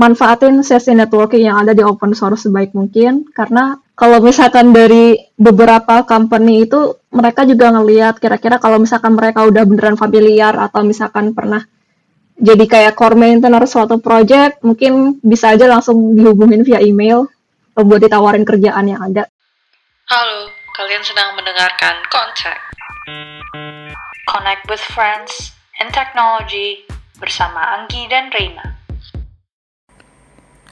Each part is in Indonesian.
manfaatin sesi networking yang ada di open source sebaik mungkin karena kalau misalkan dari beberapa company itu mereka juga ngelihat kira-kira kalau misalkan mereka udah beneran familiar atau misalkan pernah jadi kayak core maintainer suatu project mungkin bisa aja langsung dihubungin via email atau buat ditawarin kerjaan yang ada. Halo, kalian sedang mendengarkan Contact. Connect with friends and technology bersama Anggi dan Reina.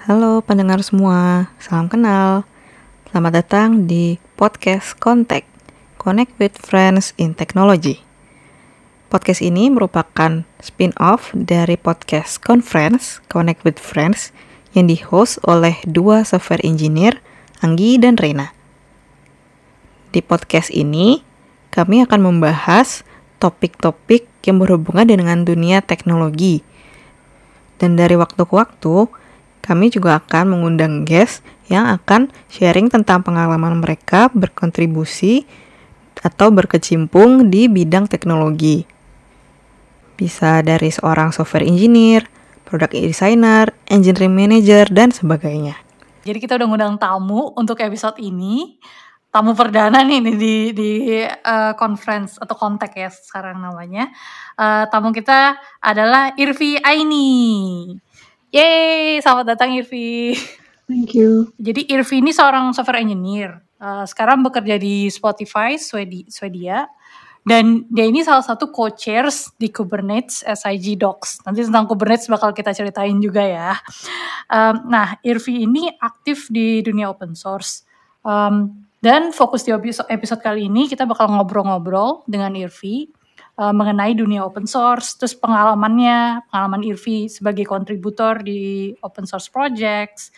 Halo pendengar semua, salam kenal. Selamat datang di podcast Contact, Connect with Friends in Technology. Podcast ini merupakan spin-off dari podcast Conference, Connect with Friends, yang di-host oleh dua software engineer, Anggi dan Reina. Di podcast ini, kami akan membahas topik-topik yang berhubungan dengan dunia teknologi. Dan dari waktu ke waktu, kami juga akan mengundang guest yang akan sharing tentang pengalaman mereka berkontribusi atau berkecimpung di bidang teknologi. Bisa dari seorang software engineer, product designer, engineering manager, dan sebagainya. Jadi kita udah ngundang tamu untuk episode ini. Tamu perdana nih di di uh, conference atau kontak ya sekarang namanya. Uh, tamu kita adalah Irvi Aini. Yeay, selamat datang Irvi. Thank you. Jadi Irvi ini seorang software engineer. Uh, sekarang bekerja di Spotify Swedi Swedia. Dan dia ini salah satu co-chairs di Kubernetes SIG Docs. Nanti tentang Kubernetes bakal kita ceritain juga ya. Um, nah, Irvi ini aktif di dunia open source. Um, dan fokus di episode kali ini kita bakal ngobrol-ngobrol dengan Irvi uh, mengenai dunia open source, terus pengalamannya, pengalaman Irvi sebagai kontributor di open source projects,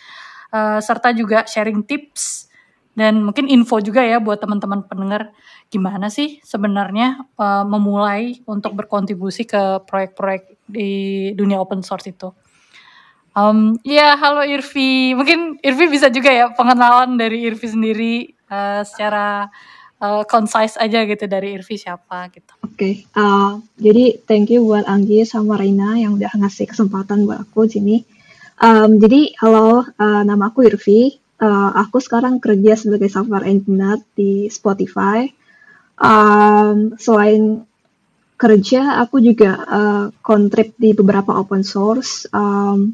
uh, serta juga sharing tips dan mungkin info juga ya buat teman-teman pendengar gimana sih sebenarnya uh, memulai untuk berkontribusi ke proyek-proyek di dunia open source itu. Um, ya halo Irvi, mungkin Irvi bisa juga ya pengenalan dari Irvi sendiri uh, secara uh, concise aja gitu dari Irvi siapa gitu. Oke, okay. uh, jadi thank you buat Anggi sama Reina yang udah ngasih kesempatan buat aku sini. Um, jadi halo, uh, nama aku Irvi. Uh, aku sekarang kerja sebagai software engineer di Spotify. Um, selain kerja, aku juga uh, kontrib di beberapa open source, um,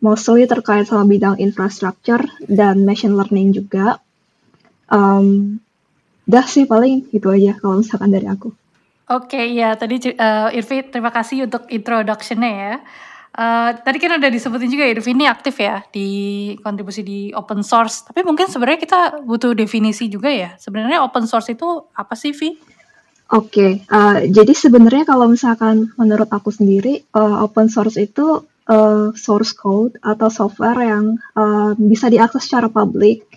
mostly terkait sama bidang infrastructure dan machine learning juga. Um, Udah sih paling itu aja kalau misalkan dari aku. Oke, okay, ya tadi uh, Irvi terima kasih untuk introduction-nya ya. Uh, tadi kan udah disebutin juga Irvi ini aktif ya di kontribusi di open source. Tapi mungkin sebenarnya kita butuh definisi juga ya. Sebenarnya open source itu apa sih, Vi? Oke, okay, uh, jadi sebenarnya kalau misalkan menurut aku sendiri uh, open source itu uh, source code atau software yang uh, bisa diakses secara publik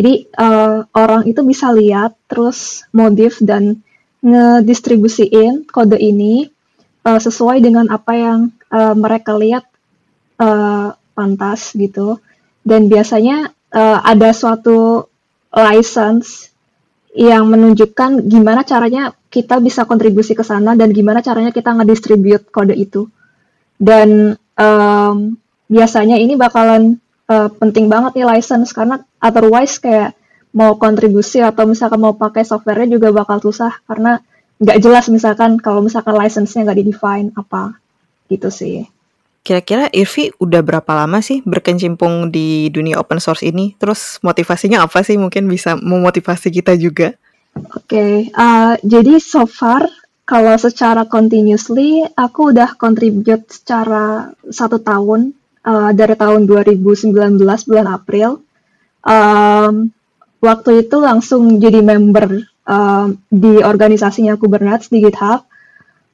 jadi uh, orang itu bisa lihat terus modif dan ngedistribusiin kode ini uh, sesuai dengan apa yang uh, mereka lihat uh, pantas gitu. Dan biasanya uh, ada suatu license yang menunjukkan gimana caranya kita bisa kontribusi ke sana dan gimana caranya kita ngedistribute kode itu. Dan um, biasanya ini bakalan uh, penting banget nih license karena otherwise kayak mau kontribusi atau misalkan mau pakai softwarenya juga bakal susah karena nggak jelas misalkan kalau misalkan license-nya nggak di-define apa gitu sih. Kira-kira Irvi udah berapa lama sih berkecimpung di dunia open source ini? Terus motivasinya apa sih mungkin bisa memotivasi kita juga? Oke, okay, uh, eh, jadi so far kalau secara continuously aku udah contribute secara satu tahun uh, dari tahun 2019 bulan April. Um, waktu itu langsung jadi member um, di organisasinya Kubernetes di GitHub.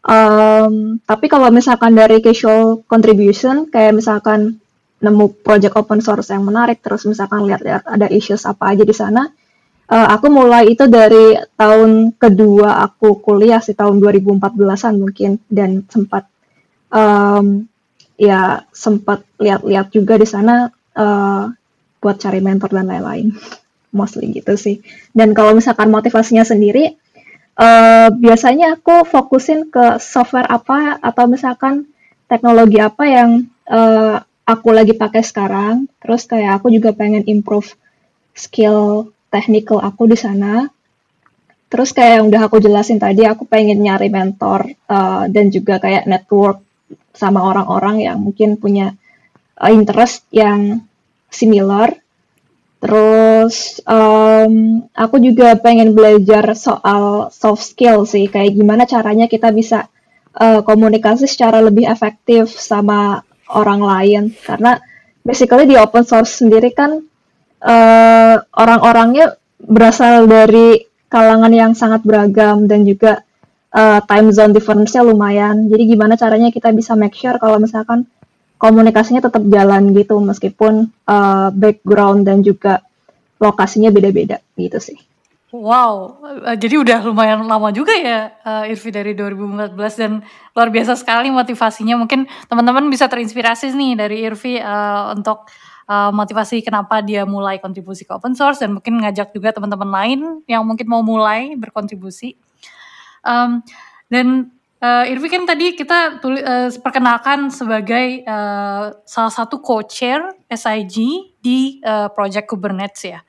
Um, tapi kalau misalkan dari casual contribution, kayak misalkan nemu project open source yang menarik, terus misalkan lihat-lihat ada issues apa aja di sana, uh, aku mulai itu dari tahun kedua aku kuliah sih tahun 2014an mungkin dan sempat um, ya sempat lihat-lihat juga di sana uh, buat cari mentor dan lain-lain mostly gitu sih dan kalau misalkan motivasinya sendiri uh, biasanya aku fokusin ke software apa atau misalkan teknologi apa yang uh, aku lagi pakai sekarang. Terus kayak aku juga pengen improve skill technical aku di sana. Terus kayak yang udah aku jelasin tadi, aku pengen nyari mentor uh, dan juga kayak network sama orang-orang yang mungkin punya uh, interest yang similar. Terus um, aku juga pengen belajar soal soft skill sih, kayak gimana caranya kita bisa uh, komunikasi secara lebih efektif sama orang lain. Karena basically di open source sendiri kan uh, orang-orangnya berasal dari kalangan yang sangat beragam dan juga uh, time zone difference-nya lumayan. Jadi gimana caranya kita bisa make sure kalau misalkan komunikasinya tetap jalan gitu meskipun uh, background dan juga lokasinya beda-beda gitu sih. Wow, jadi udah lumayan lama juga ya uh, Irvi dari 2014 dan luar biasa sekali motivasinya. Mungkin teman-teman bisa terinspirasi nih dari Irvi uh, untuk uh, motivasi kenapa dia mulai kontribusi ke open source dan mungkin ngajak juga teman-teman lain yang mungkin mau mulai berkontribusi. Um, dan uh, Irvi kan tadi kita tuli, uh, perkenalkan sebagai uh, salah satu co-chair SIG di uh, project Kubernetes ya.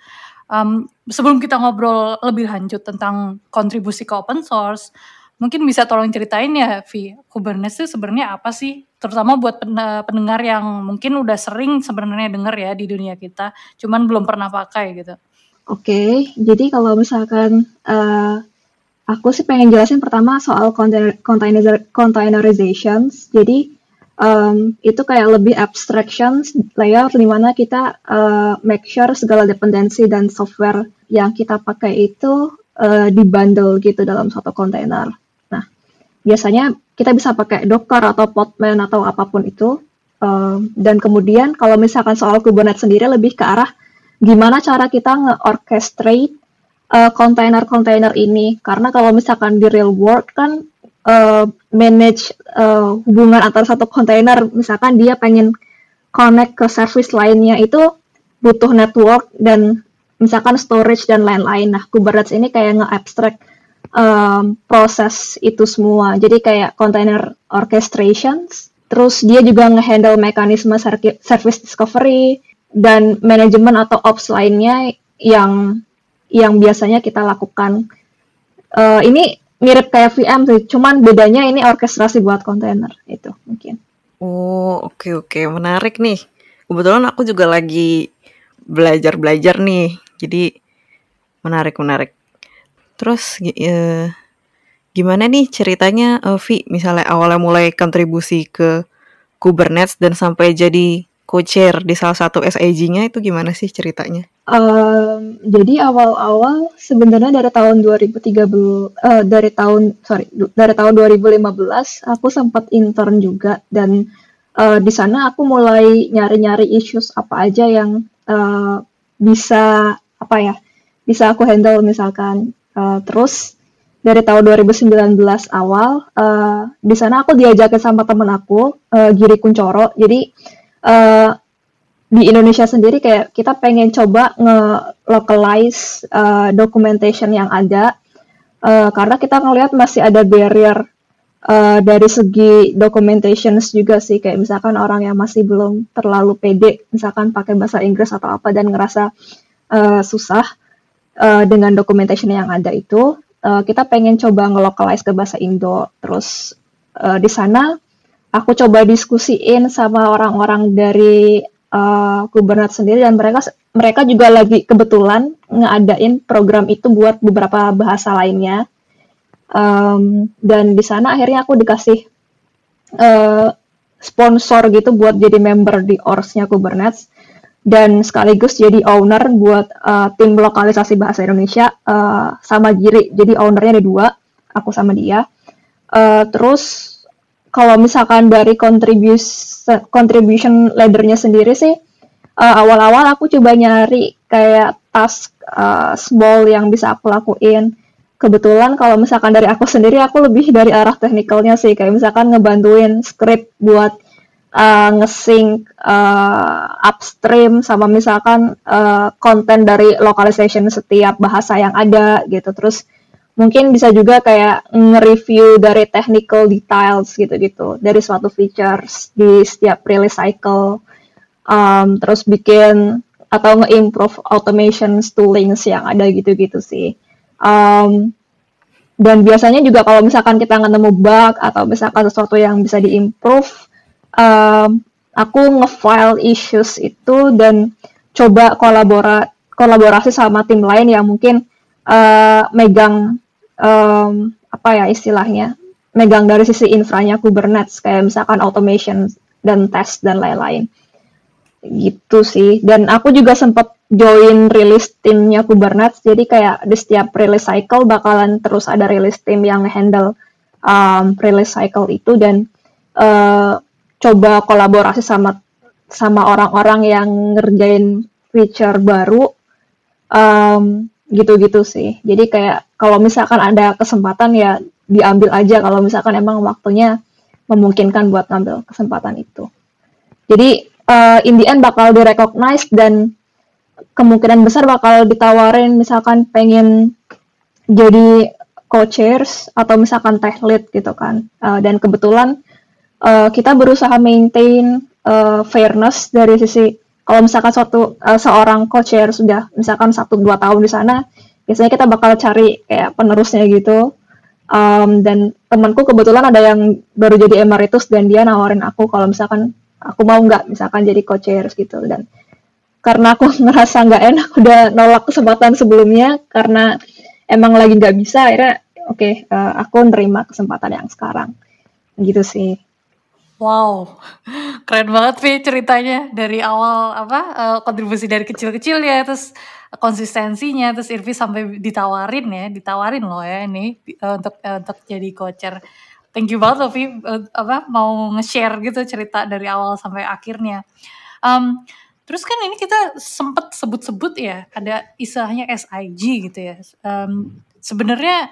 Um, sebelum kita ngobrol lebih lanjut tentang kontribusi ke open source, mungkin bisa tolong ceritain ya, Vi, Kubernetes itu sebenarnya apa sih? Terutama buat pendengar yang mungkin udah sering sebenarnya denger ya di dunia kita, cuman belum pernah pakai gitu. Oke, okay, jadi kalau misalkan uh, aku sih pengen jelasin pertama soal container, container, containerization. Jadi um, itu kayak lebih abstractions layer di mana kita uh, make sure segala dependensi dan software yang kita pakai itu uh, dibundle gitu dalam satu kontainer biasanya kita bisa pakai Docker atau Podman atau apa pun itu. Um, dan kemudian kalau misalkan soal Kubernetes sendiri lebih ke arah gimana cara kita nge-orchestrate uh, kontainer-kontainer ini. Karena kalau misalkan di real world kan uh, manage uh, hubungan antara satu kontainer, misalkan dia pengen connect ke service lainnya itu butuh network dan misalkan storage dan lain-lain. Nah, Kubernetes ini kayak nge-abstract um, proses itu semua. Jadi kayak container orchestrations, terus dia juga ngehandle mekanisme service discovery dan manajemen atau ops lainnya yang yang biasanya kita lakukan. Uh, ini mirip kayak VM sih, cuman bedanya ini orkestrasi buat kontainer itu mungkin. Oh oke okay, oke okay. menarik nih. Kebetulan aku juga lagi belajar belajar nih, jadi menarik menarik. Terus uh, gimana nih ceritanya uh, Vi misalnya awalnya mulai kontribusi ke Kubernetes dan sampai jadi co-chair di salah satu SIG-nya itu gimana sih ceritanya? Um, jadi awal-awal sebenarnya dari tahun 2013 uh, eh, dari tahun sorry dari tahun 2015 aku sempat intern juga dan uh, di sana aku mulai nyari-nyari issues apa aja yang uh, bisa apa ya bisa aku handle misalkan Uh, terus dari tahun 2019 awal uh, di sana aku diajakin sama temen aku uh, Giri Kuncoro. Jadi uh, di Indonesia sendiri kayak kita pengen coba nge-localize uh, documentation yang ada uh, karena kita ngelihat masih ada barrier uh, dari segi documentation juga sih. Kayak misalkan orang yang masih belum terlalu pede misalkan pakai bahasa Inggris atau apa dan ngerasa uh, susah uh, dengan documentation yang ada itu uh, kita pengen coba ngelokalize ke bahasa Indo. Terus uh, di sana aku coba diskusiin sama orang-orang dari uh, Kubernetes sendiri dan mereka mereka juga lagi kebetulan ngadain program itu buat beberapa bahasa lainnya um, dan di sana akhirnya aku dikasih uh, sponsor gitu buat jadi member di ORS-nya Kubernetes dan sekaligus jadi owner buat uh, tim lokalisasi bahasa Indonesia uh, sama Giri. Jadi ownernya ada dua, aku sama dia. Uh, terus kalau misalkan dari contribution contribution leadernya sendiri sih awal awal-awal aku coba nyari kayak task uh, small yang bisa aku lakuin. Kebetulan kalau misalkan dari aku sendiri aku lebih dari arah teknikalnya sih kayak misalkan ngebantuin script buat uh, nge-sync uh, upstream sama misalkan uh, konten dari localization setiap bahasa yang ada gitu. Terus mungkin bisa juga kayak nge-review dari technical details gitu-gitu dari suatu features di setiap release cycle. um, terus bikin atau nge-improve automation toolings yang ada gitu-gitu sih. Um, dan biasanya juga kalau misalkan kita nemu bug atau misalkan sesuatu yang bisa diimprove, um, aku nge-file issues itu dan coba kolabora kolaborasi sama tim lain yang mungkin uh, megang um, apa ya istilahnya megang dari sisi infranya Kubernetes kayak misalkan automation dan test dan lain-lain. Gitu sih. Dan aku juga sempat join release timnya Kubernetes jadi kayak di setiap release cycle bakalan terus ada release tim yang handle um, release cycle itu dan uh, coba kolaborasi sama sama orang-orang yang ngerjain feature baru. Um, gitu-gitu sih jadi kayak kalau misalkan ada kesempatan ya diambil aja kalau misalkan emang waktunya memungkinkan buat ngambil kesempatan itu. Jadi uh, in the end bakal direcognize dan kemungkinan besar bakal ditawarin misalkan pengen jadi co-chairs atau misalkan tech lead gitu kan. Uh, dan kebetulan uh, kita berusaha maintain uh, fairness dari sisi kalau misalkan suatu uh, seorang co-chair sudah misalkan satu dua tahun di sana, biasanya kita bakal cari kayak penerusnya gitu. Um, dan temanku kebetulan ada yang baru jadi emeritus dan dia nawarin aku kalau misalkan aku mau nggak misalkan jadi co-chairs gitu. Dan karena aku ngerasa nggak enak udah nolak kesempatan sebelumnya karena emang lagi nggak bisa akhirnya oke okay, uh, eh, aku nerima kesempatan yang sekarang. Gitu sih Wow, keren banget Vi ceritanya dari awal apa uh, kontribusi dari kecil-kecil ya, terus konsistensinya, terus Irvi sampai ditawarin ya, ditawarin loh ya ini uh, untuk uh, untuk jadi coacher. Thank you banget loh Vi uh, apa mau nge-share gitu cerita dari awal sampai akhirnya. Um, terus kan ini kita sempet sebut-sebut ya ada istilahnya SIG gitu ya. Um, Sebenarnya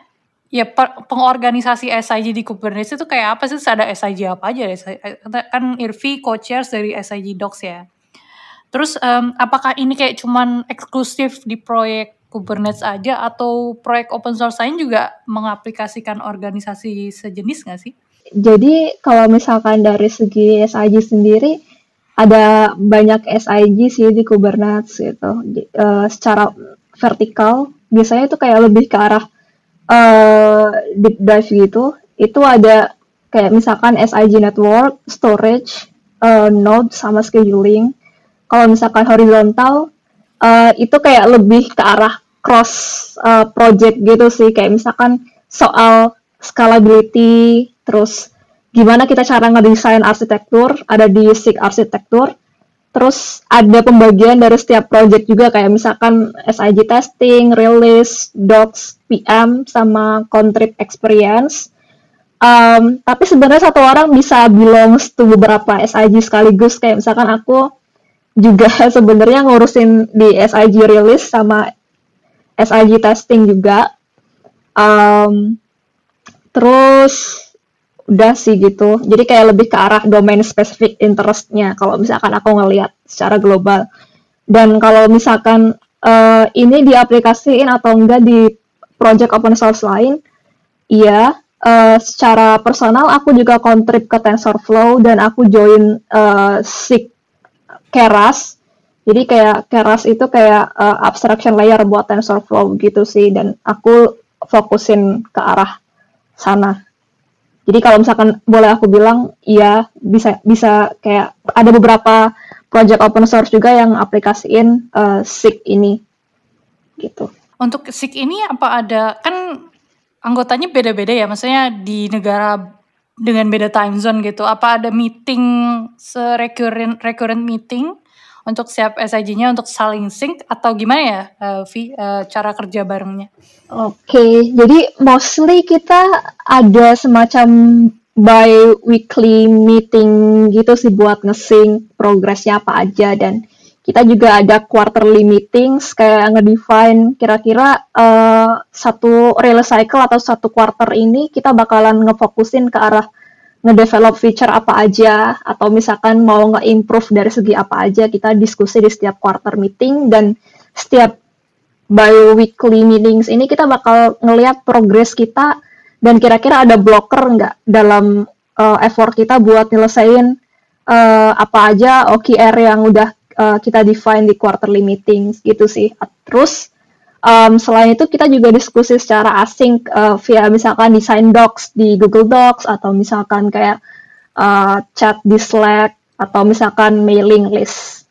Ya pengorganisasi SIG di Kubernetes itu kayak apa sih? Ada SIG apa aja? Kan Irvi co-chairs dari SIG Docs ya. Terus um, apakah ini kayak cuman eksklusif di proyek Kubernetes aja atau proyek open source lain juga mengaplikasikan organisasi sejenis nggak sih? Jadi kalau misalkan dari segi SIG sendiri ada banyak SIG sih di Kubernetes gitu. Uh, secara vertikal biasanya itu kayak lebih ke arah uh, deep dive gitu, itu ada kayak misalkan SIG network, storage, uh, node sama scheduling. Kalau misalkan horizontal uh, itu kayak lebih ke arah cross uh, project gitu sih, kayak misalkan soal scalability, terus gimana kita cara ngedesain arsitektur, ada di SIG arsitektur, Terus ada pembagian dari setiap project juga kayak misalkan SIG testing, release, docs, PM, sama contrib experience. Um, tapi sebenarnya satu orang bisa belongs to beberapa SIG sekaligus kayak misalkan aku juga sebenarnya ngurusin di SIG release sama SIG testing juga. Um, terus udah sih gitu. Jadi kayak lebih ke arah domain spesifik interestnya kalau misalkan aku ngelihat secara global. Dan kalau misalkan uh, ini diaplikasiin atau enggak di project open source lain, iya. Uh, secara personal aku juga kontrib ke TensorFlow dan aku join uh, SIG Keras. Jadi kayak Keras itu kayak uh, abstraction layer buat TensorFlow gitu sih dan aku fokusin ke arah sana. Jadi kalau misalkan boleh aku bilang, iya bisa bisa kayak ada beberapa project open source juga yang aplikasiin uh, SIG ini, gitu. Untuk SIG ini apa ada kan anggotanya beda-beda ya, maksudnya di negara dengan beda time zone gitu. Apa ada meeting recurrent recurrent meeting untuk siap SIG-nya untuk saling sync atau gimana ya, uh, Vi, uh, cara kerja barengnya? Oke, okay, jadi mostly kita ada semacam by weekly meeting gitu sih buat ngesing progresnya apa aja dan kita juga ada quarterly meetings kayak ngedefine kira-kira uh, satu release cycle atau satu quarter ini kita bakalan ngefokusin ke arah ngedevelop feature apa aja atau misalkan mau nge-improve dari segi apa aja kita diskusi di setiap quarter meeting dan setiap bi-weekly meetings ini kita bakal ngelihat progress kita dan kira-kira ada blocker nggak dalam uh, effort kita buat nyelesain uh, apa aja OKR yang udah uh, kita define di quarterly meetings gitu sih. Terus um, selain itu kita juga diskusi secara asing uh, via misalkan design docs di Google Docs atau misalkan kayak uh, chat di Slack atau misalkan mailing list.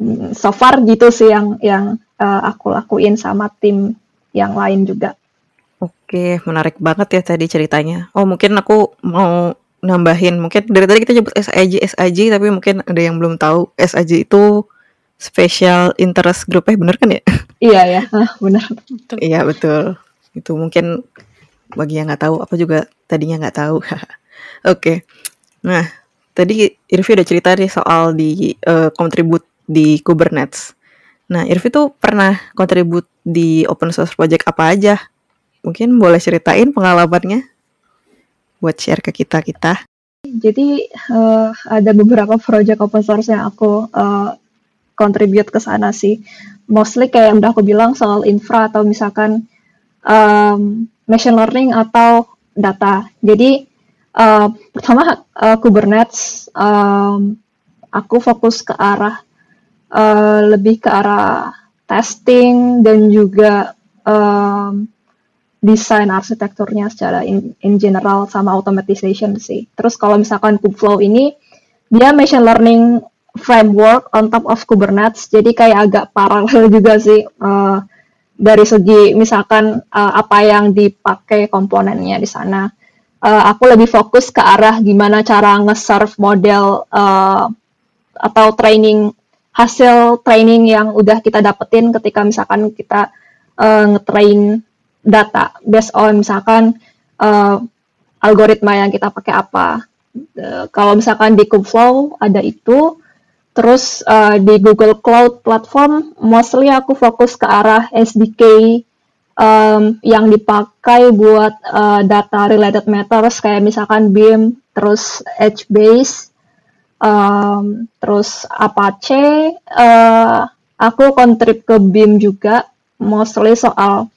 Hmm, so far gitu sih yang yang uh, aku lakuin sama tim yang lain juga. Oke, menarik banget ya tadi ceritanya. Oh, mungkin aku mau nambahin mungkin dari tadi kita nyebut SIJ SIJ tapi mungkin ada yang belum tahu SIJ itu special interest group. Eh bener kan ya? Iya ya benar iya betul. Itu mungkin bagi yang nggak tahu apa juga tadinya nggak tahu. Oke. Okay. nah tadi Irvi udah cerita nih soal di uh, kontribut di Kubernetes. Nah Irvi tuh pernah kontribut di open source project apa aja? Mungkin boleh ceritain pengalamannya buat share ke kita kita? Jadi uh, ada beberapa project open source yang aku uh, contribute ke sana sih. Mostly kayak udah aku bilang soal infra atau misalkan um, machine learning atau data. Jadi uh, pertama uh, Kubernetes, um, aku fokus ke arah uh, lebih ke arah testing dan juga um, desain arsitekturnya secara in, in general sama automatization sih. Terus kalau misalkan Kubeflow ini dia machine learning framework on top of Kubernetes, jadi kayak agak paralel juga sih uh, dari segi misalkan uh, apa yang dipakai komponennya di sana. Uh, aku lebih fokus ke arah gimana cara nge-serve model uh, atau training hasil training yang udah kita dapetin ketika misalkan kita uh, ngetrain data based on misalkan uh, algoritma yang kita pakai apa. Uh, kalau misalkan di Kubeflow ada itu, terus uh, di Google Cloud Platform mostly aku fokus ke arah SDK um, yang dipakai buat uh, data related matters kayak misalkan Beam, terus HBase, um, terus Apache. Uh, aku kontrib ke Beam juga, mostly soal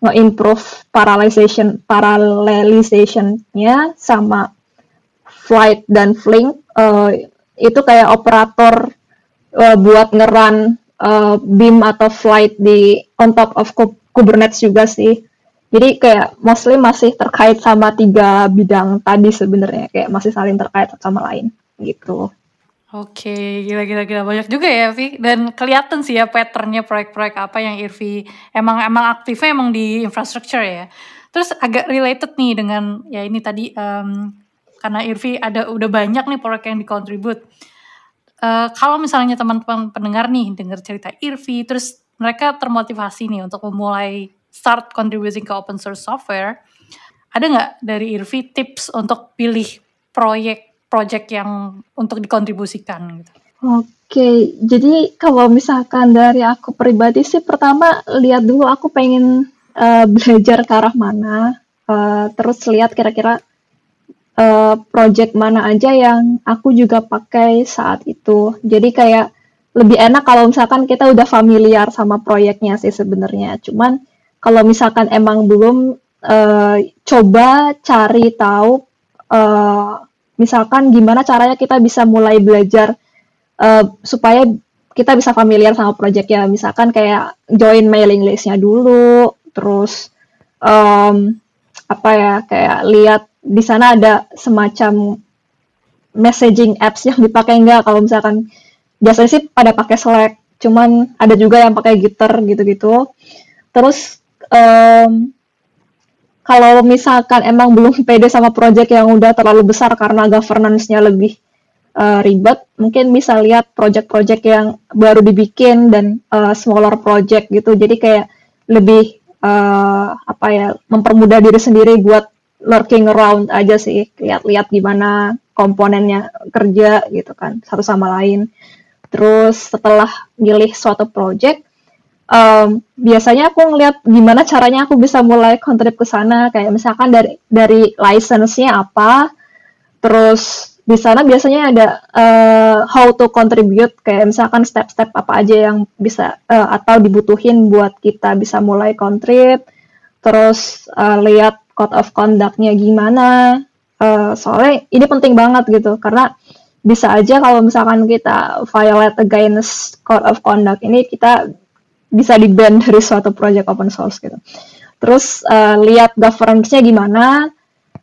nge-improve parallelization parallelizationnya sama flight dan flink uh, itu kayak operator uh, buat ngeran uh, beam atau flight di on top of Kubernetes juga sih. Jadi kayak mostly masih terkait sama tiga bidang tadi sebenarnya kayak masih saling terkait sama lain gitu. Oke, gila-gila gila banyak juga ya, Vi. Dan kelihatan sih ya patternnya proyek-proyek apa yang Irvi emang emang aktifnya emang di infrastructure ya. Terus agak related nih dengan ya ini tadi um, karena Irvi ada udah banyak nih proyek yang dikontribut. Uh, kalau misalnya teman-teman pendengar nih dengar cerita Irvi, terus mereka termotivasi nih untuk memulai start contributing ke open source software, ada nggak dari Irvi tips untuk pilih proyek project yang untuk dikontribusikan gitu. Oke, jadi kalau misalkan dari aku pribadi sih pertama lihat dulu aku pengen uh, belajar ke arah mana, uh, terus lihat kira-kira uh, project mana aja yang aku juga pakai saat itu. Jadi kayak lebih enak kalau misalkan kita udah familiar sama proyeknya sih sebenarnya. Cuman kalau misalkan emang belum uh, coba cari tahu uh, misalkan gimana caranya kita bisa mulai belajar uh, supaya kita bisa familiar sama projectnya misalkan kayak join mailing listnya dulu terus um, apa ya kayak lihat di sana ada semacam messaging apps yang dipakai enggak kalau misalkan biasanya sih pada pakai Slack cuman ada juga yang pakai Gitter gitu-gitu terus um, kalau misalkan emang belum pede sama project yang udah terlalu besar karena governance-nya lebih uh, ribet, mungkin bisa lihat project-project yang baru dibikin dan uh, smaller project gitu. Jadi kayak lebih uh, apa ya mempermudah diri sendiri buat lurking around aja sih, lihat-lihat gimana komponennya kerja gitu kan satu sama lain. Terus setelah milih suatu project, um, biasanya aku ngeliat gimana caranya aku bisa mulai kontrib ke sana. Kayak misalkan dari dari license-nya apa terus di sana biasanya ada uh, how to contribute. Kayak misalkan step-step apa aja yang bisa uh, atau dibutuhin buat kita bisa mulai kontrib terus uh, lihat code of conduct-nya gimana uh, soalnya ini penting banget gitu karena bisa aja kalau misalkan kita violate against code of conduct ini kita bisa di ban dari suatu project open source gitu. Terus uh, lihat governance-nya gimana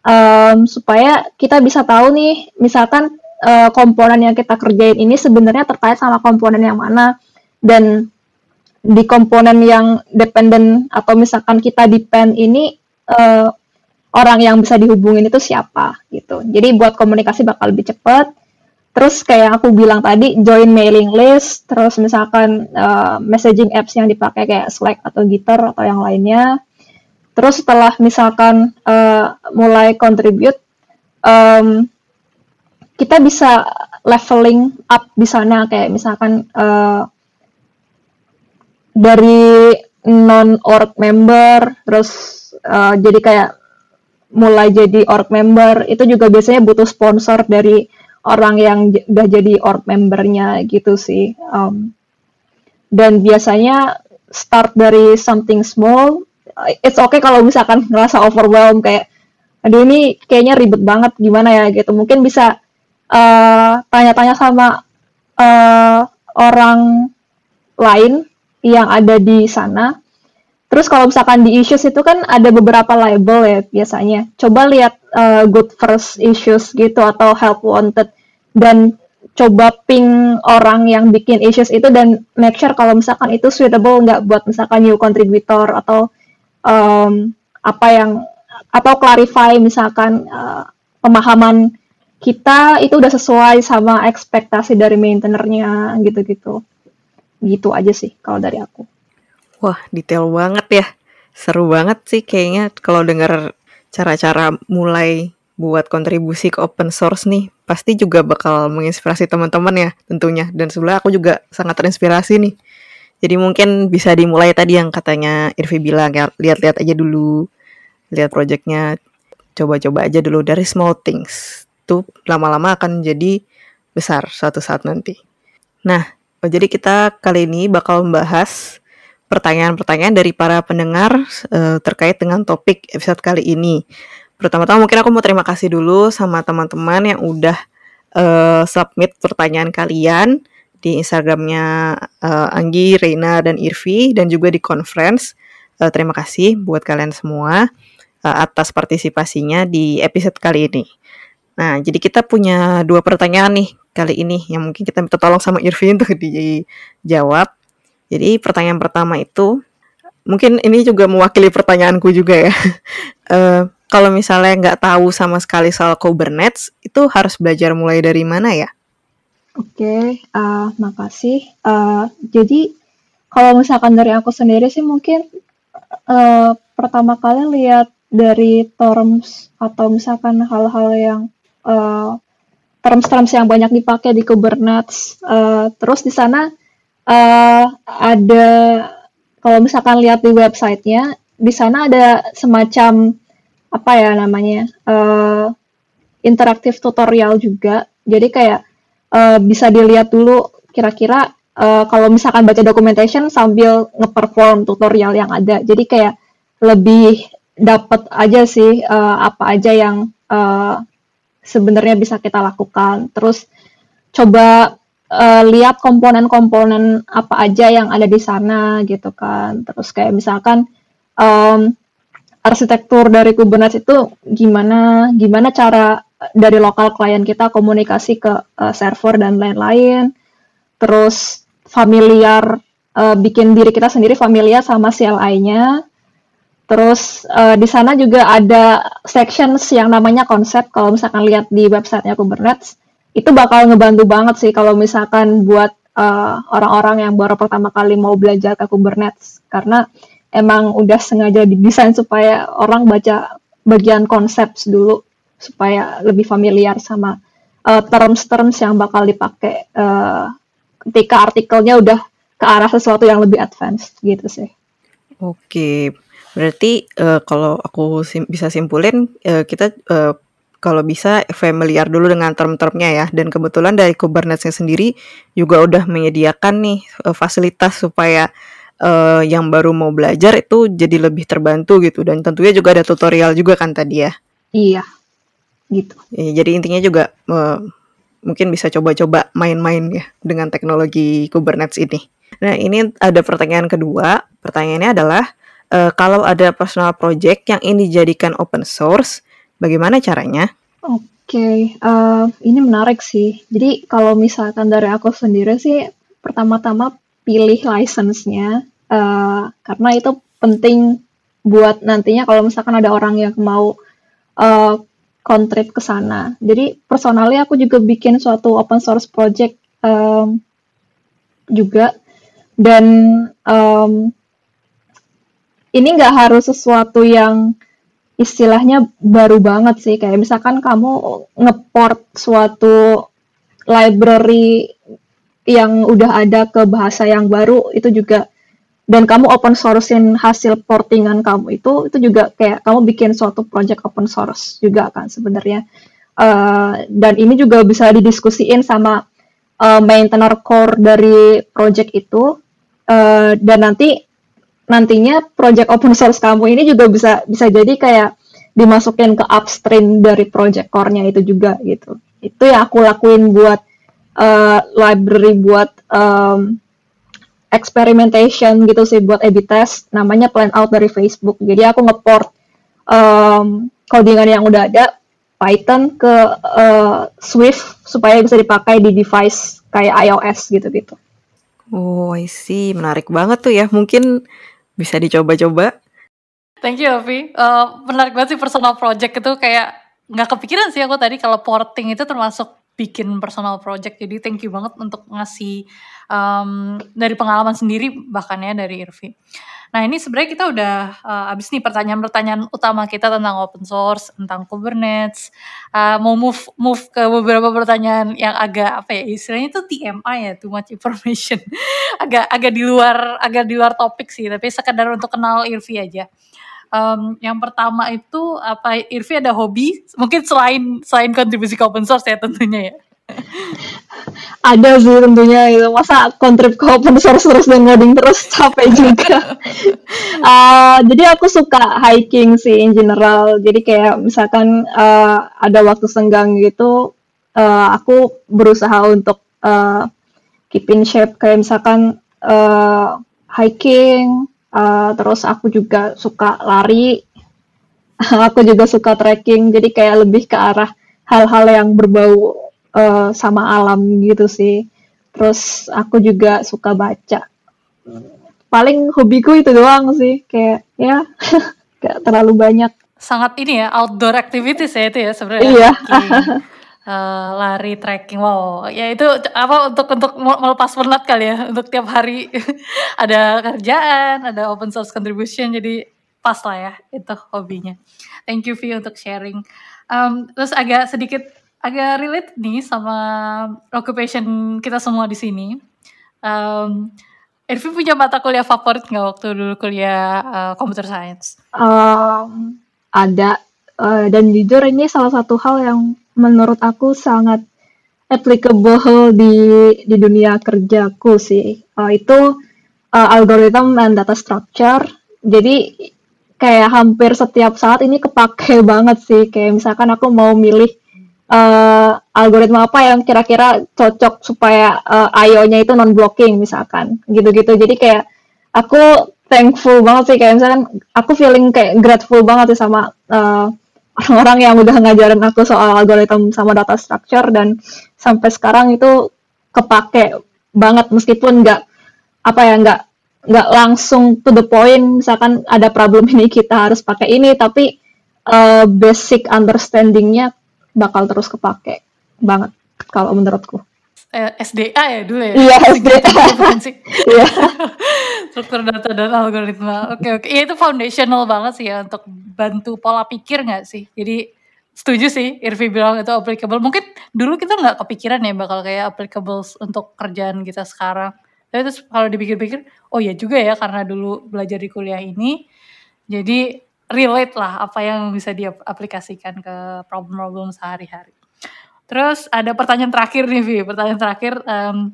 um, supaya kita bisa tahu nih misalkan uh, komponen yang kita kerjain ini sebenarnya terkait sama komponen yang mana dan di komponen yang dependent atau misalkan kita depend ini uh, orang yang bisa dihubungin itu siapa gitu. Jadi buat komunikasi bakal lebih cepat Terus kayak aku bilang tadi, join mailing list, terus misalkan uh, messaging apps yang dipakai kayak Slack atau Gitter atau yang lainnya. Terus setelah misalkan uh, mulai contribute, um, kita bisa leveling up di sana kayak misalkan uh, dari non org member, terus uh, jadi kayak mulai jadi org member itu juga biasanya butuh sponsor dari orang yang udah jadi org membernya gitu sih. Um, dan biasanya start dari something small. It's okay kalau misalkan ngerasa overwhelmed kayak, aduh ini kayaknya ribet banget gimana ya gitu. Mungkin bisa uh, tanya-tanya uh, sama uh, orang lain yang ada di sana. Terus kalau misalkan di issues itu kan ada beberapa label ya biasanya. Coba lihat uh, good first issues gitu atau help wanted. Dan coba ping orang yang bikin issues itu dan make sure kalau misalkan itu suitable nggak buat misalkan new contributor atau um, apa yang atau clarify misalkan uh, pemahaman kita itu udah sesuai sama ekspektasi dari maintainernya gitu-gitu. Gitu aja sih kalau dari aku wah detail banget ya. Seru banget sih kayaknya kalau dengar cara-cara mulai buat kontribusi ke open source nih pasti juga bakal menginspirasi teman-teman ya tentunya. Dan sebelah aku juga sangat terinspirasi nih. Jadi mungkin bisa dimulai tadi yang katanya Irvi bilang ya lihat-lihat aja dulu lihat projectnya coba-coba aja dulu. Dari small things tuh lama-lama akan jadi besar suatu saat nanti. Nah jadi kita kali ini bakal membahas pertanyaan-pertanyaan dari para pendengar uh, terkait dengan topik episode kali ini Pertama-tama mungkin aku mau terima kasih dulu sama teman-teman yang udah uh, submit pertanyaan kalian di Instagramnya uh, Anggi, Reina, dan Irvi, dan juga di conference. Uh, terima kasih buat kalian semua uh, atas partisipasinya di episode kali ini. Nah, jadi kita punya dua pertanyaan nih kali ini yang mungkin kita minta tolong sama Irvi untuk dijawab. Jadi pertanyaan pertama itu, mungkin ini juga mewakili pertanyaanku juga ya. uh, kalau misalnya nggak tahu sama sekali soal Kubernetes, itu harus belajar mulai dari mana ya? Oke, okay, uh, makasih. Uh, jadi kalau misalkan dari aku sendiri sih mungkin uh, pertama kali lihat dari terms atau misalkan hal-hal yang uh, terms-terms yang banyak dipakai di Kubernetes. Uh, terus di sana uh, ada kalau misalkan lihat di websitenya, di sana ada semacam apa ya namanya uh, interaktif tutorial juga. Jadi kayak uh, bisa dilihat dulu kira-kira uh, kalau misalkan baca documentation sambil ngeperform tutorial yang ada. Jadi kayak lebih dapat aja sih uh, apa aja yang uh, sebenarnya bisa kita lakukan. Terus coba uh, lihat komponen-komponen apa aja yang ada di sana gitu kan. Terus kayak misalkan um, arsitektur dari Kubernetes itu gimana gimana cara dari lokal klien kita komunikasi ke uh, server dan lain-lain. Terus familiar uh, bikin diri kita sendiri familiar sama CLI-nya terus uh, di sana juga ada sections yang namanya konsep. Kalau misalkan lihat di websitenya Kubernetes itu bakal ngebantu banget sih kalau misalkan buat orang-orang uh, yang baru pertama kali mau belajar ke Kubernetes karena emang udah sengaja didesain supaya orang baca bagian konsep dulu supaya lebih familiar sama uh, terms-terms yang bakal dipakai uh, ketika artikelnya udah ke arah sesuatu yang lebih advance gitu sih. Oke, berarti uh, kalau aku sim bisa simpulin uh, kita uh, kalau bisa familiar dulu dengan term-termnya ya dan kebetulan dari Kubernetes sendiri juga udah menyediakan nih uh, fasilitas supaya uh, yang baru mau belajar itu jadi lebih terbantu gitu dan tentunya juga ada tutorial juga kan tadi ya iya gitu ya, jadi intinya juga uh, mungkin bisa coba-coba main-main ya dengan teknologi Kubernetes ini. Nah, ini ada pertanyaan kedua. Pertanyaannya adalah uh, kalau ada personal project yang ini dijadikan open source, bagaimana caranya? Oke, okay, uh, eh, ini menarik sih. Jadi kalau misalkan dari aku sendiri sih, pertama-tama pilih license-nya, uh, karena itu penting buat nantinya kalau misalkan ada orang yang mau uh, kontrib ke sana. Jadi personally aku juga bikin suatu open source project um, juga dan um, ini nggak harus sesuatu yang istilahnya baru banget sih. Kayak misalkan kamu ngeport suatu library yang udah ada ke bahasa yang baru itu juga dan kamu open sourcein hasil portingan kamu itu itu juga kayak kamu bikin suatu project open source juga kan sebenarnya. Uh, dan ini juga bisa didiskusiin sama uh, maintainer core dari project itu. Uh, dan nanti nantinya project open source kamu ini juga bisa bisa jadi kayak dimasukin ke upstream dari project core-nya itu juga gitu. Itu yang aku lakuin buat uh, library buat um, experimentation gitu sih buat A/B test namanya plan out dari Facebook. Jadi aku ngeport um, codingan yang udah ada Python ke uh, Swift supaya bisa dipakai di device kayak iOS gitu-gitu. Oh, I see. Menarik banget tuh ya. Mungkin bisa dicoba-coba. Thank you, Avi. Uh, menarik banget sih personal project itu kayak nggak kepikiran sih aku tadi kalau porting itu termasuk bikin personal project. Jadi thank you banget untuk ngasih um, dari pengalaman sendiri bahkan ya dari Irvi. Nah ini sebenarnya kita udah uh, abis nih pertanyaan-pertanyaan utama kita tentang open source, tentang Kubernetes. Uh, mau move move ke beberapa pertanyaan yang agak apa ya istilahnya itu TMI ya, too much information. agak agak di luar agak di luar topik sih, tapi sekedar untuk kenal Irvi aja. Um, yang pertama itu apa Irvi ada hobi mungkin selain selain kontribusi ke open source ya tentunya ya ada sih tentunya itu. Masa kontrib ke open source terus dan ngoding terus capek juga. Uh, jadi aku suka hiking sih in general. Jadi kayak misalkan uh, ada waktu senggang gitu uh, aku berusaha untuk uh, keep in shape. Kayak misalkan uh, hiking uh, terus aku juga suka lari. Aku juga suka trekking. Jadi kayak lebih ke arah hal-hal yang berbau uh, sama alam gitu sih. Terus aku juga suka baca. Paling hobiku itu doang sih, kayak ya gak terlalu banyak. Sangat ini ya outdoor activities ya itu ya sebenarnya. Iya. uh, lari trekking wow ya itu apa untuk untuk melepas penat kali ya untuk tiap hari ada kerjaan ada open source contribution jadi pas lah ya itu hobinya thank you Vi untuk sharing um, terus agak sedikit agak relate nih sama occupation kita semua di sini. Um, Irvin punya mata kuliah favorit nggak waktu dulu kuliah uh, computer science? Um, ada uh, dan jujur ini salah satu hal yang menurut aku sangat applicable di di dunia kerjaku sih. Uh, itu uh, algorithm and data structure. Jadi kayak hampir setiap saat ini kepake banget sih. Kayak misalkan aku mau milih uh, algoritma apa yang kira-kira cocok supaya uh, IO-nya itu non blocking misalkan. Gitu-gitu. Jadi kayak aku thankful banget sih. Kayak misalkan aku feeling kayak grateful banget sih sama uh, orang-orang yang udah ngajarin aku soal algoritma sama data structure. Dan sampai sekarang itu kepake banget. Meskipun nggak apa ya nggak nggak langsung to the point. Misalkan ada problem ini kita harus pakai ini. Tapi uh, basic understandingnya bakal terus kepake banget kalau menurutku. Eh, SDA ya dulu ya? Iya, SDA. Iya. Struktur data dan algoritma. Oke, oke. Iya itu foundational banget sih ya untuk bantu pola pikir nggak sih? Jadi setuju sih Irvi bilang itu applicable. Mungkin dulu kita nggak kepikiran ya bakal kayak applicable untuk kerjaan kita sekarang. Tapi terus kalau dipikir-pikir, oh ya juga ya karena dulu belajar di kuliah ini, jadi relate lah apa yang bisa diaplikasikan ke problem-problem sehari-hari. Terus ada pertanyaan terakhir nih, Vi. Pertanyaan terakhir, um,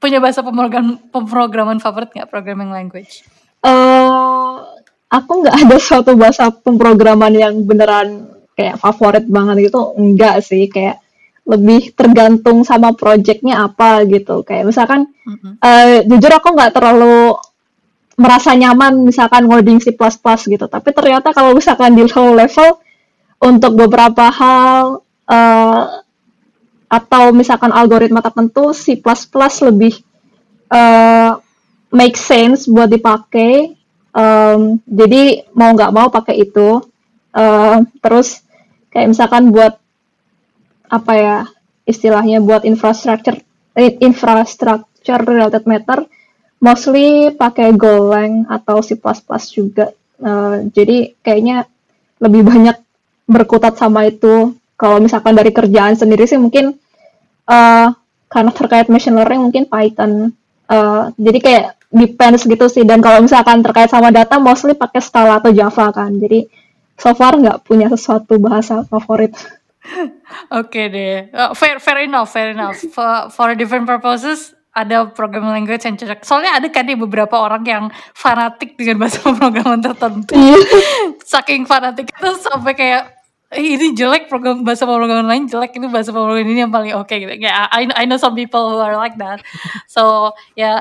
punya bahasa pemrogram pemrograman favorit nggak programming language? Uh, aku nggak ada suatu bahasa pemrograman yang beneran kayak favorit banget gitu, enggak sih. Kayak lebih tergantung sama projectnya apa gitu kayak misalkan mm-hmm. uh, jujur aku nggak terlalu merasa nyaman misalkan ngoding C++ gitu. Tapi ternyata kalau misalkan di low level untuk beberapa hal uh, atau misalkan algoritma tertentu C++ lebih uh, make sense buat dipakai. Um, jadi mau nggak mau pakai itu. Uh, terus kayak misalkan buat apa ya istilahnya buat infrastructure eh, infrastructure related matter mostly pakai Golang atau C++ juga. Uh, jadi kayaknya lebih banyak berkutat sama itu. Kalau misalkan dari kerjaan sendiri sih mungkin uh, karena terkait machine learning mungkin Python. Uh, jadi kayak depends gitu sih. Dan kalau misalkan terkait sama data mostly pakai Scala atau Java kan. Jadi so far nggak punya sesuatu bahasa favorit. Oke deh, uh, fair fair enough, fair enough. For for different purposes ada programming language yang cocok. Soalnya ada kan nih beberapa orang yang fanatik dengan bahasa pemrograman tertentu. Iya. Saking fanatik itu sampai kayak ini jelek program bahasa pemrograman lain jelek ini bahasa pemrograman ini yang paling oke okay, gitu. Ya, I I know some people who are like that. So ya yeah,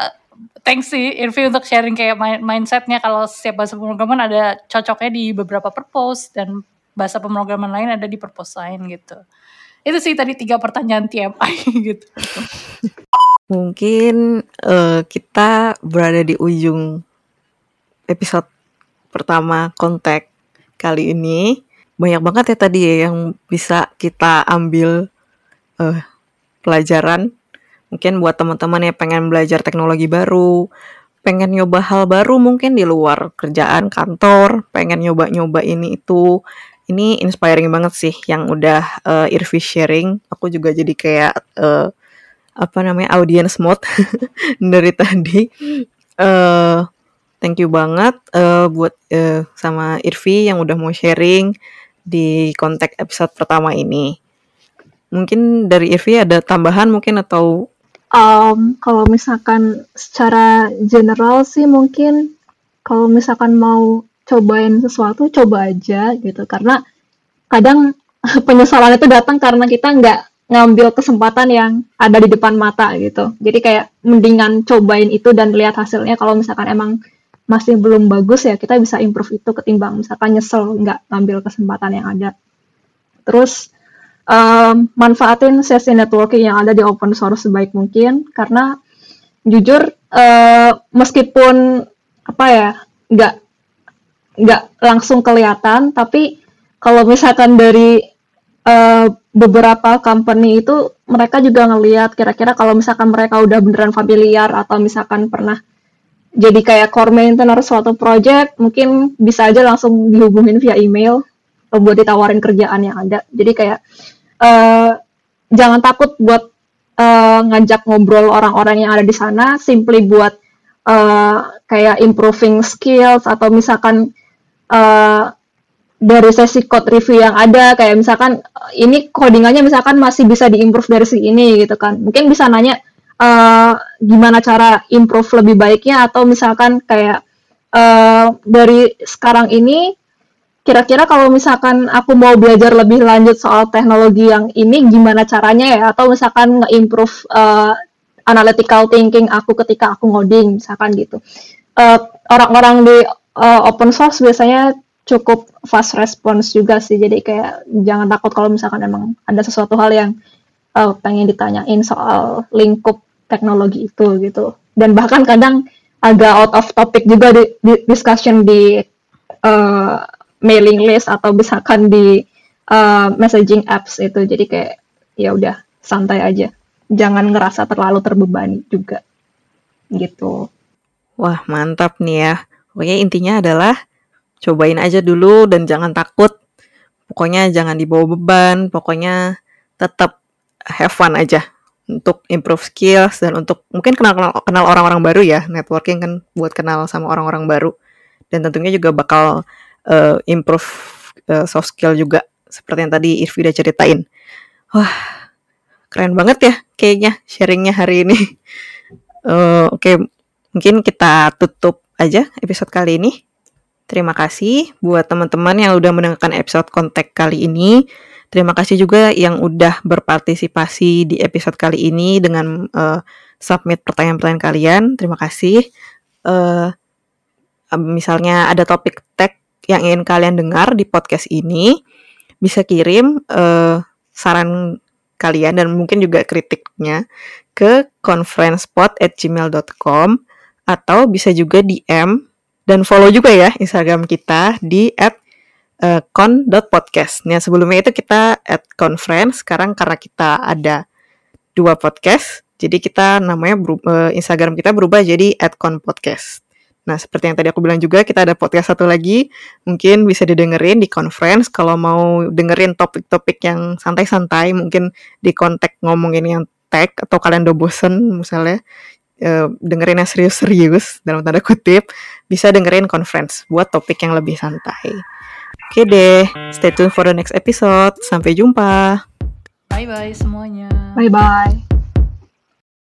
thanks sih Irvi untuk sharing kayak mindsetnya kalau setiap bahasa pemrograman ada cocoknya di beberapa purpose dan bahasa pemrograman lain ada di purpose lain gitu. Itu sih tadi tiga pertanyaan TMI gitu. Mungkin uh, kita berada di ujung episode pertama kontak kali ini. Banyak banget ya tadi ya yang bisa kita ambil uh, pelajaran. Mungkin buat teman-teman yang pengen belajar teknologi baru, pengen nyoba hal baru mungkin di luar kerjaan kantor, pengen nyoba-nyoba ini itu ini inspiring banget sih yang udah uh, Irvi sharing. Aku juga jadi kayak uh, apa namanya audience mode dari tadi. Uh, thank you banget uh, buat uh, sama Irvi yang udah mau sharing di kontak episode pertama ini. Mungkin dari Irvi ada tambahan mungkin atau um, kalau misalkan secara general sih mungkin kalau misalkan mau cobain sesuatu coba aja gitu karena kadang penyesalan itu datang karena kita nggak ngambil kesempatan yang ada di depan mata gitu. Jadi kayak mendingan cobain itu dan lihat hasilnya. Kalau misalkan emang masih belum bagus ya kita bisa improve itu ketimbang misalkan nyesel nggak ngambil kesempatan yang ada. Terus um, manfaatin sesi networking yang ada di open source sebaik mungkin. Karena jujur uh, meskipun apa ya nggak nggak langsung kelihatan tapi kalau misalkan dari uh, beberapa company itu mereka juga ngelihat kira-kira kalau misalkan mereka udah beneran familiar atau misalkan pernah jadi kayak core maintainer suatu project mungkin bisa aja langsung dihubungin via email buat ditawarin kerjaan yang ada. Jadi kayak uh, jangan takut buat uh, ngajak ngobrol orang-orang yang ada di sana simply buat uh, kayak improving skills atau misalkan uh, dari sesi code review yang ada kayak misalkan ini codingannya misalkan masih bisa diimprove dari segi ini gitu kan. Mungkin bisa nanya uh, gimana cara improve lebih baiknya atau misalkan kayak uh, dari sekarang ini kira-kira kalau misalkan aku mau belajar lebih lanjut soal teknologi yang ini gimana caranya ya? Atau misalkan nge-improve uh, analytical thinking aku ketika aku ngoding misalkan gitu. Orang-orang uh, di uh, open source biasanya cukup fast response juga sih. Jadi kayak jangan takut kalau misalkan emang ada sesuatu hal yang uh, pengen ditanyain soal lingkup teknologi itu gitu. Dan bahkan kadang agak out of topic juga di, di discussion di uh, mailing list atau misalkan di uh, messaging apps itu. Jadi kayak ya udah santai aja. Jangan ngerasa terlalu terbebani juga. Gitu. Wah, mantap nih ya. Pokoknya intinya adalah cobain aja dulu dan jangan takut. Pokoknya jangan dibawa beban, pokoknya tetap have fun aja untuk improve skills dan untuk mungkin kenal kenal orang-orang baru ya. Networking kan buat kenal sama orang-orang baru dan tentunya juga bakal uh, improve uh, soft skill juga seperti yang tadi Irvi udah ceritain. Wah, keren banget ya kayaknya sharingnya hari ini. Uh, Oke, okay. mungkin kita tutup aja episode kali ini. Terima kasih buat teman-teman yang udah mendengarkan episode kontak kali ini. Terima kasih juga yang udah berpartisipasi di episode kali ini dengan uh, submit pertanyaan-pertanyaan kalian. Terima kasih. Uh, misalnya ada topik tag yang ingin kalian dengar di podcast ini, bisa kirim uh, saran kalian dan mungkin juga kritiknya ke conferencepod@gmail.com atau bisa juga DM dan follow juga ya Instagram kita di at uh, con.podcast. Nah, sebelumnya itu kita at conference, sekarang karena kita ada dua podcast, jadi kita namanya uh, Instagram kita berubah jadi at conpodcast. Nah, seperti yang tadi aku bilang juga, kita ada podcast satu lagi, mungkin bisa didengerin di conference. Kalau mau dengerin topik-topik yang santai-santai, mungkin di kontak ngomongin yang tag, atau kalian udah bosen misalnya, uh, dengerin yang serius-serius, dalam tanda kutip, bisa dengerin conference buat topik yang lebih santai. Oke deh, stay tune for the next episode. Sampai jumpa. Bye bye semuanya. Bye bye.